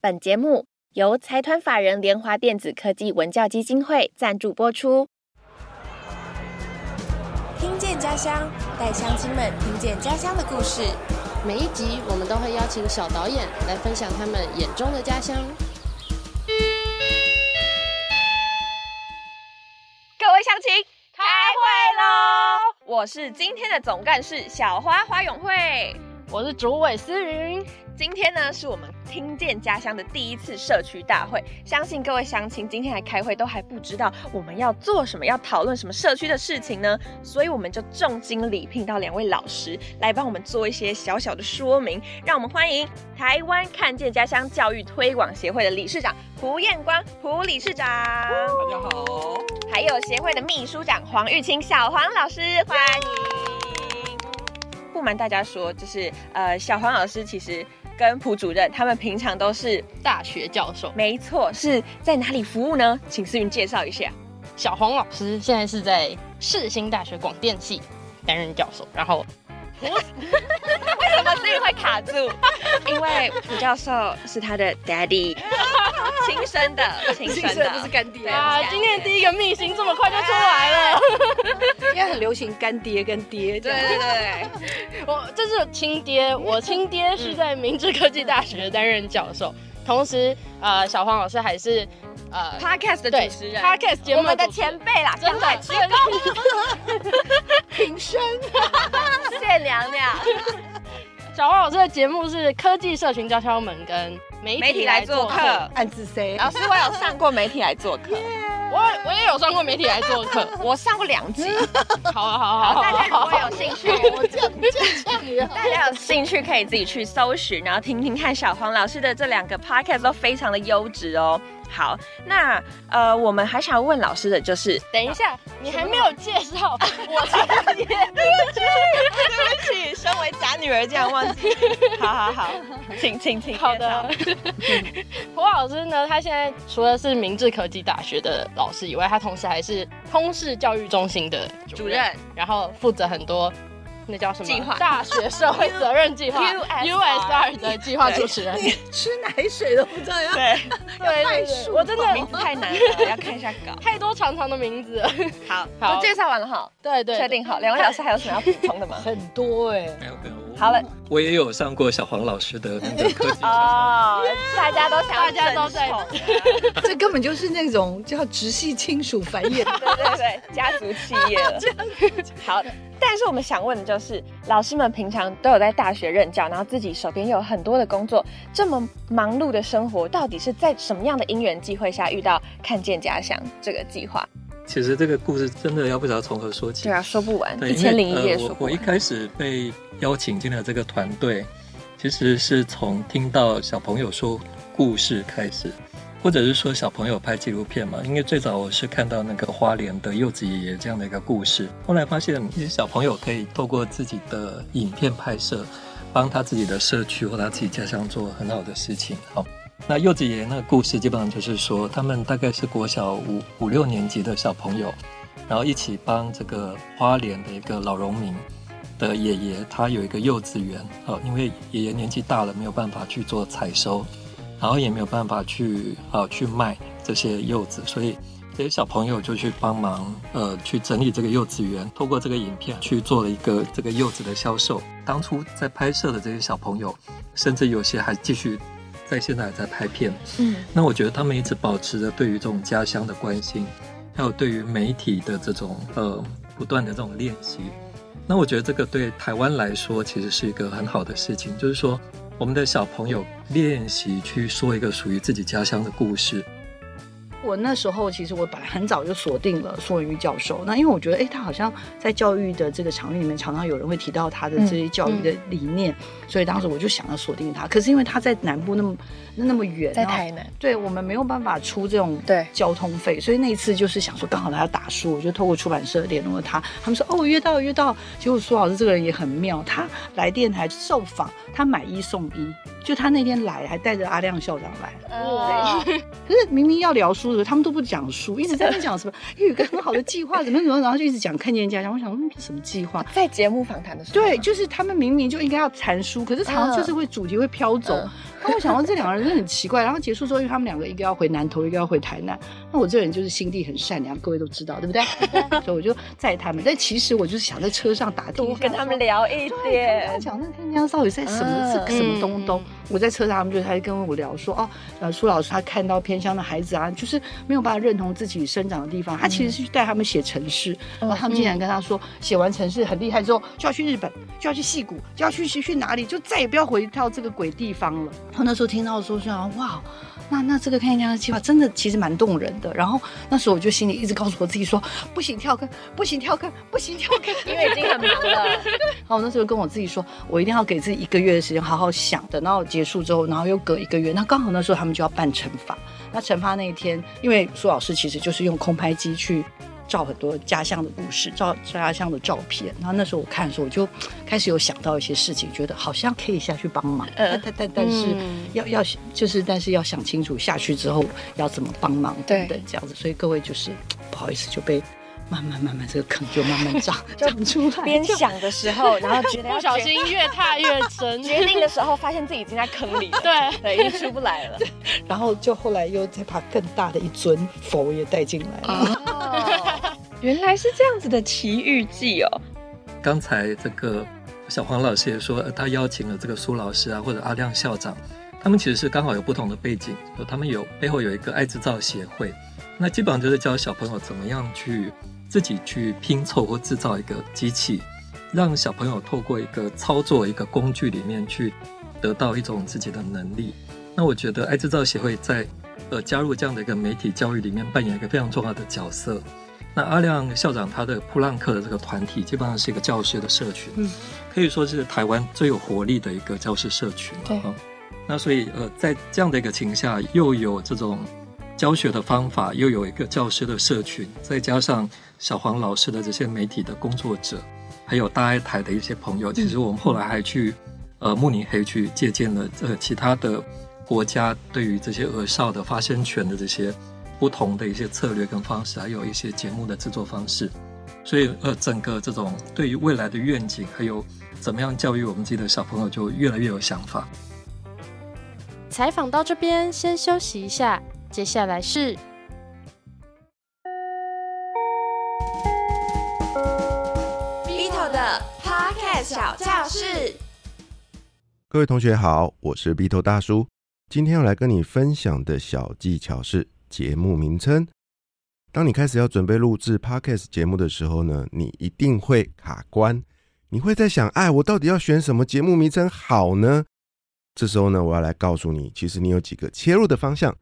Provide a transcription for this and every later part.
本节目由财团法人联华电子科技文教基金会赞助播出。听见家乡，带乡亲们听见家乡的故事。每一集我们都会邀请小导演来分享他们眼中的家乡。各位乡亲，开会喽！我是今天的总干事小花花永会，我是主委思云。今天呢，是我们听见家乡的第一次社区大会。相信各位乡亲今天来开会都还不知道我们要做什么，要讨论什么社区的事情呢？所以我们就重金礼聘到两位老师来帮我们做一些小小的说明。让我们欢迎台湾看见家乡教育推广协会的理事长胡彦光胡理事长，大家好。还有协会的秘书长黄玉清小黄老师，欢迎。不瞒大家说，就是呃，小黄老师其实。跟蒲主任，他们平常都是大学教授，没错，是在哪里服务呢？请思云介绍一下。小黄老师现在是在世新大学广电系担任教授，然后。为什么自己会卡住？因为蒲教授是他的 daddy，亲生的，亲生的，不是干爹。啊！今天第一个秘辛这么快就出来了，现在很流行干爹跟爹，对对对，我这是亲爹，我亲爹是在明治科技大学担任教授，同时呃，小黄老师还是。呃，podcast 的主持人，podcast 节目的前辈啦，真的，平生，谢 娘娘。小黄老师的节目是科技社群交敲门，跟媒体来做客，暗自 say。老师，我有上过媒体来做客，我我也有上过媒体来做客，我上过两集。好啊，好好好，大家如果有兴趣，我这样这样，大家有兴趣可以自己去搜寻，然后听听看小黄老师的这两个 podcast 都非常的优质哦。好，那呃，我们还想问老师的就是，等一下，你还没有介绍我亲爹，对不起，对不起，身为假女儿这样忘记，好好好，请请请，好的。胡老师呢，他现在除了是明治科技大学的老师以外，他同时还是通识教育中心的主任，然后负责很多。那叫什么？计划。大学社会责任计划。USR 的计划主持人，吃奶水都不知道要对。对，我真的名字太难了，要看一下稿，太多长长的名字。好，都介绍完了哈，对对，确定好。两位老师还有什么要补充的吗？很多哎，没有没有。好了，我也有上过小黄老师的那个课哦，大家都想，大家都在，这根本就是那种叫直系亲属繁衍，对对对，家族企业了。好。但是我们想问的就是，老师们平常都有在大学任教，然后自己手边有很多的工作，这么忙碌的生活，到底是在什么样的因缘际会下遇到看见家乡这个计划？其实这个故事真的要不知道从何说起，对啊，说不完，一千零一夜说我我一开始被邀请进了这个团队，其实是从听到小朋友说故事开始。或者是说小朋友拍纪录片嘛？因为最早我是看到那个花莲的柚子爷爷这样的一个故事，后来发现一些小朋友可以透过自己的影片拍摄，帮他自己的社区或他自己家乡做很好的事情。好，那柚子爷爷那个故事基本上就是说，他们大概是国小五五六年级的小朋友，然后一起帮这个花莲的一个老农民的爷爷，他有一个幼稚园。好，因为爷爷年纪大了，没有办法去做采收。然后也没有办法去呃去卖这些柚子，所以这些小朋友就去帮忙呃去整理这个柚子园，透过这个影片去做了一个这个柚子的销售。当初在拍摄的这些小朋友，甚至有些还继续在现在还在拍片。嗯，那我觉得他们一直保持着对于这种家乡的关心，还有对于媒体的这种呃不断的这种练习。那我觉得这个对台湾来说其实是一个很好的事情，就是说。我们的小朋友练习去说一个属于自己家乡的故事。我那时候其实我本来很早就锁定了苏文玉教授，那因为我觉得，哎，他好像在教育的这个场域里面，常常有人会提到他的这些教育的理念，所以当时我就想要锁定他。可是因为他在南部那么那么远，在台南，对我们没有办法出这种对交通费，所以那一次就是想说，刚好他要打书，我就透过出版社联络了他，他们说，哦，约到约到。结果苏老师这个人也很妙，他来电台受访，他买一送一，就他那天来还带着阿亮校长来，哇！可是明明要聊书。他们都不讲书，一直在那讲什么，有一个很好的计划，怎么怎么，然后就一直讲看见家乡。我想，嗯，什么计划？在节目访谈的时候，对，就是他们明明就应该要谈书，可是常常就是会主题会飘走。那我想说这两个人真的很奇怪。然后结束之后，因为他们两个一个要回南投，一个要回台南。那我这人就是心地很善良，各位都知道，对不对？所以我就载他们。但其实我就是想在车上打听，跟他们聊一点，讲那天江到底在什么是什么东东。我在车上，他们就还跟我聊说，哦，呃，苏老师他看到偏乡的孩子啊，就是没有办法认同自己生长的地方，他其实是去带他们写城市。然后他们竟然跟他说，写完城市很厉害之后，就要去日本，就要去戏谷，就要去去去哪里，就再也不要回到这个鬼地方了。我那时候听到的时候，就想，哇。那那这个看家的计划真的其实蛮动人的，然后那时候我就心里一直告诉我自己说，不行跳坑，不行跳坑，不行跳坑，因为已经很忙了。然后我那时候跟我自己说，我一定要给自己一个月的时间好好想，等到结束之后，然后又隔一个月，那刚好那时候他们就要办惩罚，那惩罚那一天，因为苏老师其实就是用空拍机去。照很多家乡的故事，照家乡的照片。然后那时候我看的时候，我就开始有想到一些事情，觉得好像可以下去帮忙。但但但是要要就是但是要想清楚下去之后要怎么帮忙等等这样子。所以各位就是不好意思就被慢慢慢慢这个坑就慢慢长 长出来。边想的时候，然后觉得不小心越踏越深。决定的时候发现自己已经在坑里了，对对，已经出不来了。然后就后来又再把更大的一尊佛也带进来了。原来是这样子的奇遇记哦！刚才这个小黄老师也说，他邀请了这个苏老师啊，或者阿亮校长，他们其实是刚好有不同的背景，他们有背后有一个爱制造协会，那基本上就是教小朋友怎么样去自己去拼凑或制造一个机器，让小朋友透过一个操作一个工具里面去得到一种自己的能力。那我觉得爱制造协会在呃加入这样的一个媒体教育里面扮演一个非常重要的角色。那阿亮校长他的普朗克的这个团体基本上是一个教师的社群，嗯，可以说是台湾最有活力的一个教师社群了哈。那所以呃，在这样的一个情下，又有这种教学的方法，又有一个教师的社群，再加上小黄老师的这些媒体的工作者，还有大爱台的一些朋友，其实我们后来还去呃慕尼黑去借鉴了呃其他的国家对于这些儿少的发声权的这些。不同的一些策略跟方式，还有一些节目的制作方式，所以呃，整个这种对于未来的愿景，还有怎么样教育我们自己的小朋友，就越来越有想法。采访到这边，先休息一下，接下来是 Bito 的 Podcast 小教室。各位同学好，我是 Bito 大叔，今天要来跟你分享的小技巧是。节目名称。当你开始要准备录制 podcast 节目的时候呢，你一定会卡关。你会在想，哎，我到底要选什么节目名称好呢？这时候呢，我要来告诉你，其实你有几个切入的方向。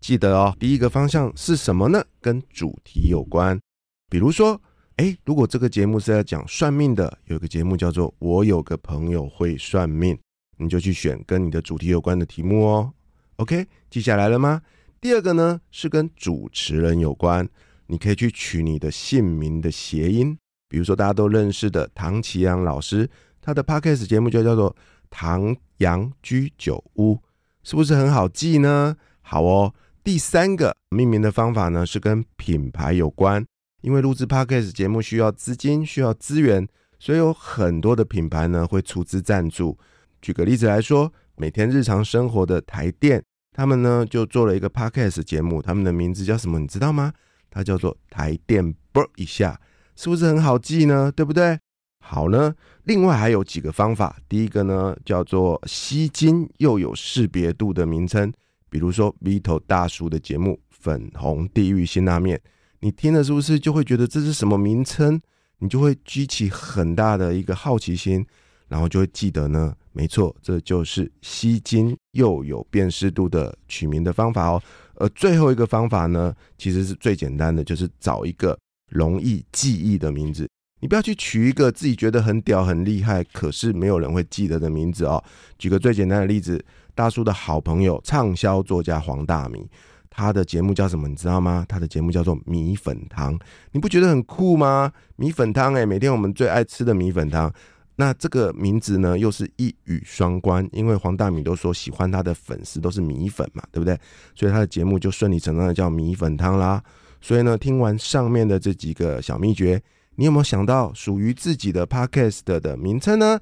记得哦，第一个方向是什么呢？跟主题有关。比如说，哎，如果这个节目是要讲算命的，有一个节目叫做《我有个朋友会算命》，你就去选跟你的主题有关的题目哦。OK，记下来了吗？第二个呢是跟主持人有关，你可以去取你的姓名的谐音，比如说大家都认识的唐奇阳老师，他的 podcast 节目就叫做唐阳居酒屋，是不是很好记呢？好哦。第三个命名的方法呢是跟品牌有关，因为录制 podcast 节目需要资金，需要资源，所以有很多的品牌呢会出资赞助。举个例子来说，每天日常生活的台电。他们呢就做了一个 podcast 节目，他们的名字叫什么？你知道吗？它叫做台电啵一下，是不是很好记呢？对不对？好呢，另外还有几个方法。第一个呢叫做吸睛又有识别度的名称，比如说 Vito 大叔的节目《粉红地狱辛拉面》，你听了是不是就会觉得这是什么名称？你就会激起很大的一个好奇心。然后就会记得呢，没错，这就是吸睛又有辨识度的取名的方法哦。而最后一个方法呢，其实是最简单的，就是找一个容易记忆的名字。你不要去取一个自己觉得很屌很厉害，可是没有人会记得的名字哦。举个最简单的例子，大叔的好朋友畅销作家黄大米，他的节目叫什么？你知道吗？他的节目叫做米粉汤。你不觉得很酷吗？米粉汤，哎，每天我们最爱吃的米粉汤。那这个名字呢，又是一语双关，因为黄大米都说喜欢他的粉丝都是米粉嘛，对不对？所以他的节目就顺理成章的叫米粉汤啦。所以呢，听完上面的这几个小秘诀，你有没有想到属于自己的 podcast 的名称呢？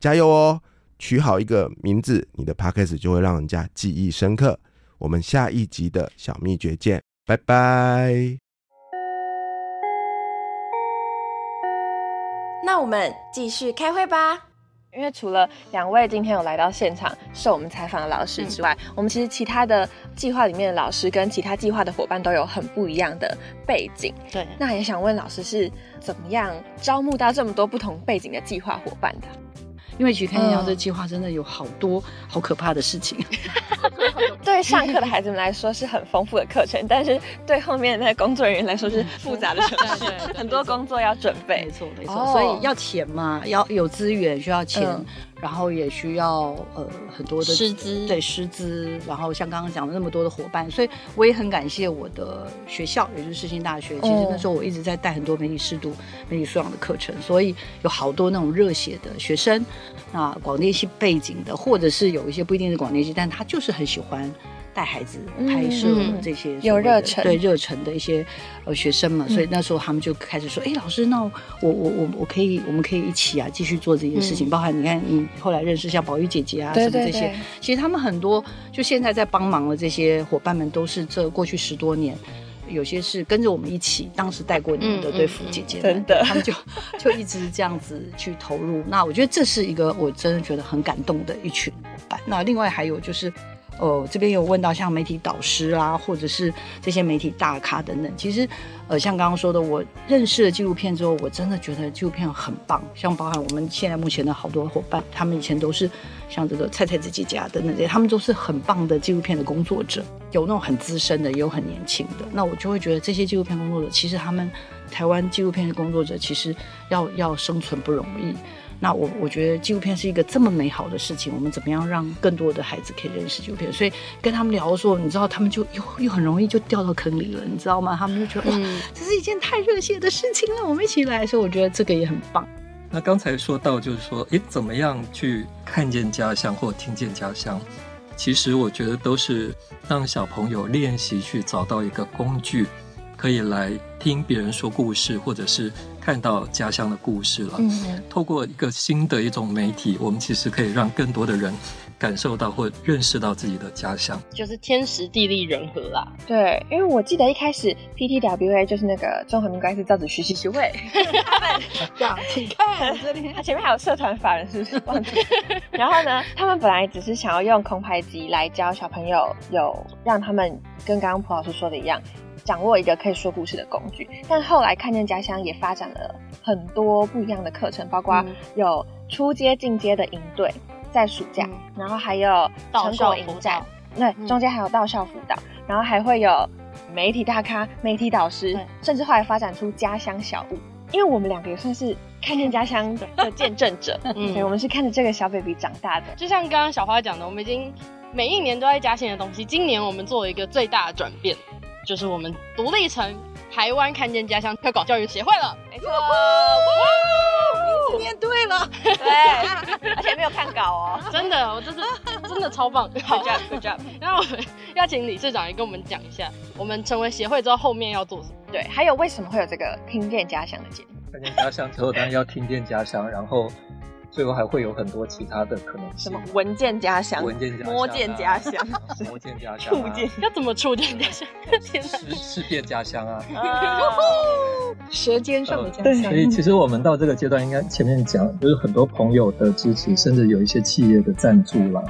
加油哦！取好一个名字，你的 podcast 就会让人家记忆深刻。我们下一集的小秘诀见，拜拜。那我们继续开会吧。因为除了两位今天有来到现场受我们采访的老师之外，我们其实其他的计划里面的老师跟其他计划的伙伴都有很不一样的背景。对，那也想问老师是怎么样招募到这么多不同背景的计划伙伴的？因为其实看见这个计划真的有好多好可怕的事情。对上课的孩子们来说是很丰富的课程，但是对后面的那些工作人员来说是复杂的程序，很多工作要准备。没错没错，所以要钱嘛，要有资源需要钱。然后也需要呃很多的师资，对师资。然后像刚刚讲的那么多的伙伴，所以我也很感谢我的学校，也就是世新大学。其实那时候我一直在带很多媒体师读、媒体素养的课程，所以有好多那种热血的学生，那广电系背景的，或者是有一些不一定是广电系，但他就是很喜欢。带孩子拍摄这些有热忱对热忱的一些呃学生嘛，所以那时候他们就开始说：“哎，老师，那我我我我可以，我们可以一起啊，继续做这件事情。包含你看，你后来认识像宝玉姐姐啊什么这些，其实他们很多就现在在帮忙的这些伙伴们，都是这过去十多年，有些是跟着我们一起，当时带过你们的对付姐姐，真的，他们就就一直这样子去投入。那我觉得这是一个我真的觉得很感动的一群伙伴。那另外还有就是。哦，这边有问到像媒体导师啊，或者是这些媒体大咖等等。其实，呃，像刚刚说的，我认识了纪录片之后，我真的觉得纪录片很棒。像包含我们现在目前的好多伙伴，他们以前都是像这个菜菜子姐姐啊等等这些，他们都是很棒的纪录片的工作者，有那种很资深的，也有很年轻的。那我就会觉得这些纪录片工作者，其实他们台湾纪录片的工作者，其实要要生存不容易。那我我觉得纪录片是一个这么美好的事情，我们怎么样让更多的孩子可以认识纪录片？所以跟他们聊的时候，你知道，他们就又又很容易就掉到坑里了，你知道吗？他们就觉得哇，这是一件太热血的事情了，我们一起来。所以我觉得这个也很棒。那刚才说到就是说，诶，怎么样去看见家乡或听见家乡？其实我觉得都是让小朋友练习去找到一个工具，可以来听别人说故事，或者是。看到家乡的故事了。嗯，透过一个新的一种媒体，我们其实可以让更多的人感受到或认识到自己的家乡，就是天时地利人和啦。对，因为我记得一开始 PTWA 就是那个中华民国爱造纸学习协会，他们这样，请看这里，他前面还有社团法人，是不是？忘记。然后呢，他们本来只是想要用空拍机来教小朋友，有让他们跟刚刚蒲老师说的一样。掌握一个可以说故事的工具，但后来看见家乡也发展了很多不一样的课程，包括有初阶、进阶的营队，在暑假，然后还有成果营战，对，中间还有到校辅导，然后还会有媒体大咖、媒体导师，甚至后来发展出家乡小物。因为我们两个也算是看见家乡的见证者，所以我们是看着这个小 baby 长大的。就像刚刚小花讲的，我们已经每一年都在加新的东西，今年我们做了一个最大的转变。就是我们独立成台湾看见家乡推广教育协会了，没错，名字念对了，对，而且没有看稿哦，真的，我这是 真的超棒，good job，good job。那我们要请理事长也跟我们讲一下，我们成为协会之后后面要做什么？对，还有为什么会有这个听见家乡的节目？看见家乡之后，当然要听见家乡，然后。最后还会有很多其他的可能性，什么文件家乡、文件家摸见家乡、摸见家乡、触见，要怎么触见家乡？是是变家乡啊！舌尖上的家乡。所以其实我们到这个阶段，应该前面讲，就是很多朋友的支持，甚至有一些企业的赞助啦。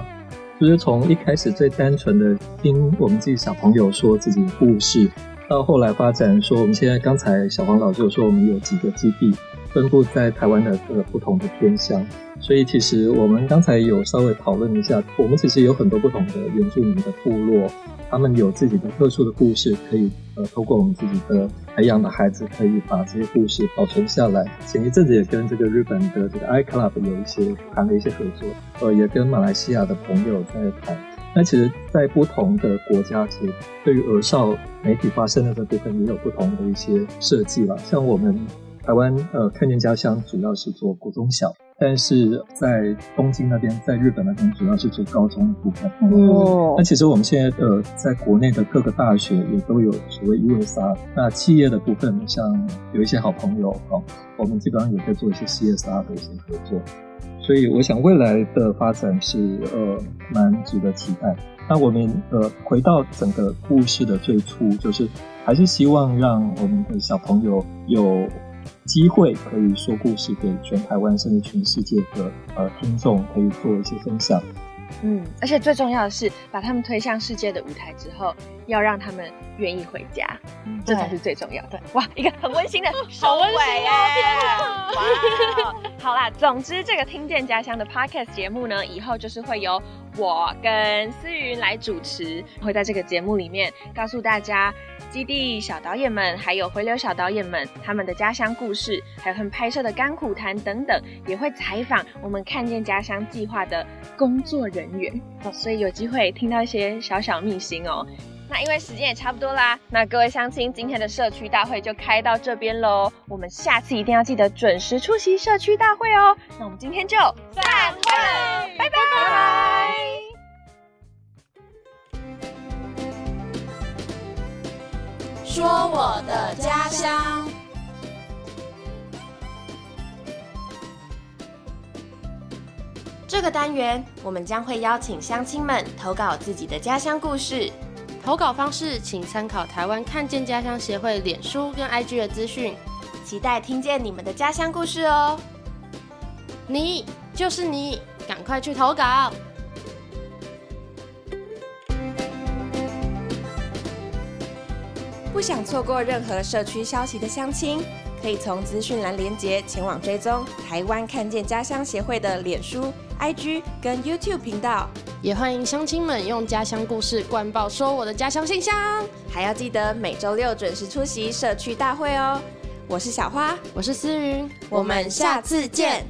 就是从一开始最单纯的听我们自己小朋友说自己的故事，到后来发展说，我们现在刚才小黄老师有说，我们有几个基地。分布在台湾的这个不同的偏乡，所以其实我们刚才有稍微讨论一下，我们其实有很多不同的原住民的部落，他们有自己的特殊的故事，可以呃通过我们自己的培养的孩子，可以把这些故事保存下来。前一阵子也跟这个日本的这个 i Club 有一些谈了一些合作，呃，也跟马来西亚的朋友在谈。那其实，在不同的国家，其实对于儿少媒体发生的这部分，也有不同的一些设计吧，像我们。台湾呃，看见家乡主要是做国中小，但是在东京那边，在日本那边主要是做高中的部分。哦，那其实我们现在呃，在国内的各个大学也都有所谓 USR。那企业的部分，像有一些好朋友哦，我们基本上也在做一些 CSR 的一些合作。所以我想未来的发展是呃蛮值得期待。那我们呃回到整个故事的最初，就是还是希望让我们的小朋友有机会可以说故事给全台湾甚至全世界的呃听众，可以做一些分享。嗯，而且最重要的是，把他们推向世界的舞台之后，要让他们愿意回家，这才是最重要的。哇，一个很温馨的收尾耶！哇，好啦，总之这个听见家乡的 podcast 节目呢，以后就是会由我跟思云来主持，会在这个节目里面告诉大家基地小导演们，还有回流小导演们他们的家乡故事，还有他们拍摄的甘苦谈等等，也会采访我们看见家乡计划的工作人人员，所以有机会听到一些小小秘辛哦。那因为时间也差不多啦，那各位乡亲，今天的社区大会就开到这边喽。我们下次一定要记得准时出席社区大会哦。那我们今天就散会，拜拜。说我的家乡。这个单元，我们将会邀请乡亲们投稿自己的家乡故事。投稿方式，请参考台湾看见家乡协会脸书跟 IG 的资讯，期待听见你们的家乡故事哦！你就是你，赶快去投稿！不想错过任何社区消息的乡亲，可以从资讯栏连接前往追踪台湾看见家乡协会的脸书、IG 跟 YouTube 频道。也欢迎乡亲们用家乡故事灌爆说我的家乡信箱，还要记得每周六准时出席社区大会哦。我是小花，我是思云，我们下次见。